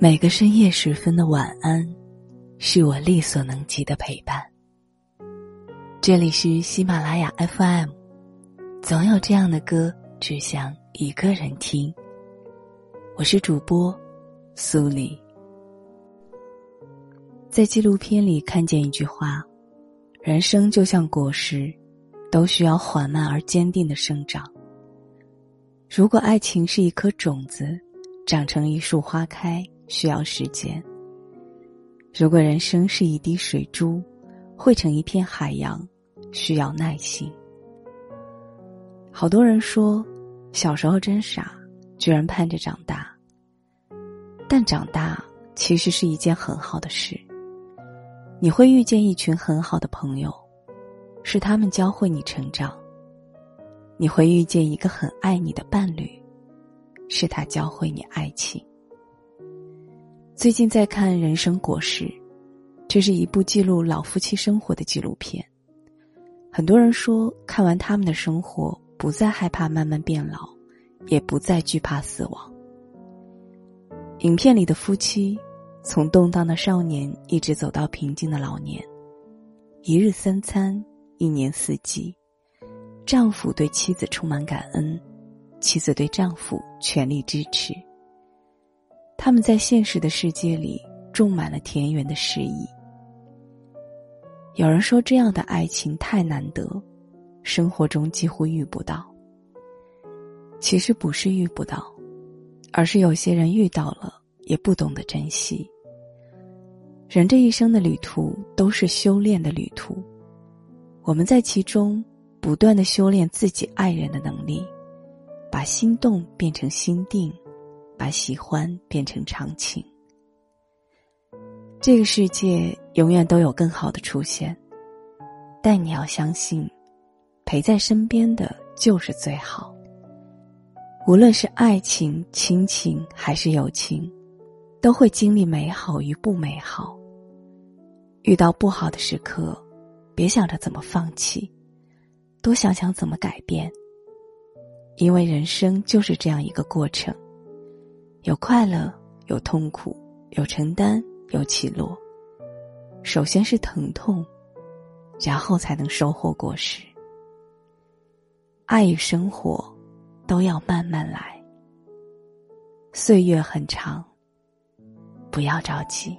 每个深夜时分的晚安，是我力所能及的陪伴。这里是喜马拉雅 FM，总有这样的歌，只想一个人听。我是主播苏黎。在纪录片里看见一句话：“人生就像果实，都需要缓慢而坚定的生长。如果爱情是一颗种子，长成一束花开。”需要时间。如果人生是一滴水珠，汇成一片海洋，需要耐心。好多人说，小时候真傻，居然盼着长大。但长大其实是一件很好的事。你会遇见一群很好的朋友，是他们教会你成长。你会遇见一个很爱你的伴侣，是他教会你爱情。最近在看《人生果实》，这是一部记录老夫妻生活的纪录片。很多人说，看完他们的生活，不再害怕慢慢变老，也不再惧怕死亡。影片里的夫妻，从动荡的少年一直走到平静的老年，一日三餐，一年四季，丈夫对妻子充满感恩，妻子对丈夫全力支持。他们在现实的世界里种满了田园的诗意。有人说，这样的爱情太难得，生活中几乎遇不到。其实不是遇不到，而是有些人遇到了也不懂得珍惜。人这一生的旅途都是修炼的旅途，我们在其中不断的修炼自己爱人的能力，把心动变成心定。把喜欢变成长情。这个世界永远都有更好的出现，但你要相信，陪在身边的就是最好。无论是爱情、亲情还是友情，都会经历美好与不美好。遇到不好的时刻，别想着怎么放弃，多想想怎么改变。因为人生就是这样一个过程。有快乐，有痛苦，有承担，有起落。首先是疼痛，然后才能收获果实。爱与生活，都要慢慢来。岁月很长，不要着急。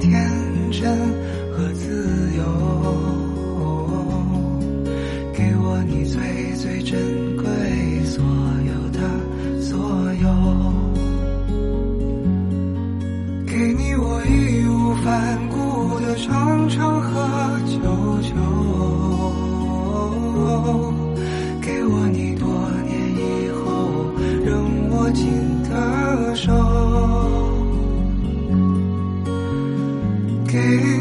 天真和自由，给我你最最珍贵所有的所有。给你我义无反顾的长长和久久，给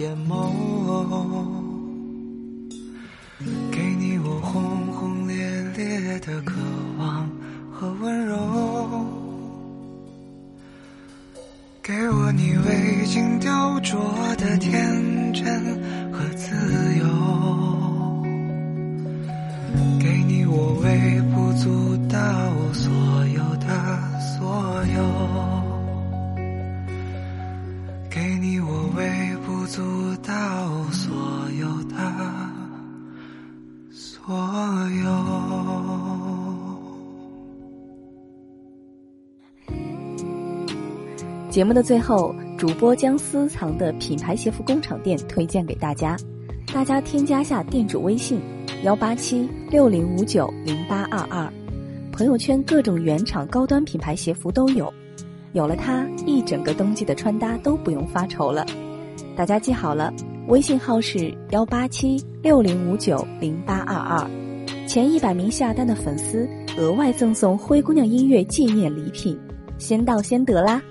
眼眸，给你我轰轰烈烈的渴望和温柔，给我你未经雕琢的天所有。节目的最后，主播将私藏的品牌鞋服工厂店推荐给大家，大家添加下店主微信幺八七六零五九零八二二，朋友圈各种原厂高端品牌鞋服都有。有了它，一整个冬季的穿搭都不用发愁了。大家记好了，微信号是幺八七六零五九零八二二，前一百名下单的粉丝额外赠送《灰姑娘》音乐纪念礼品，先到先得啦！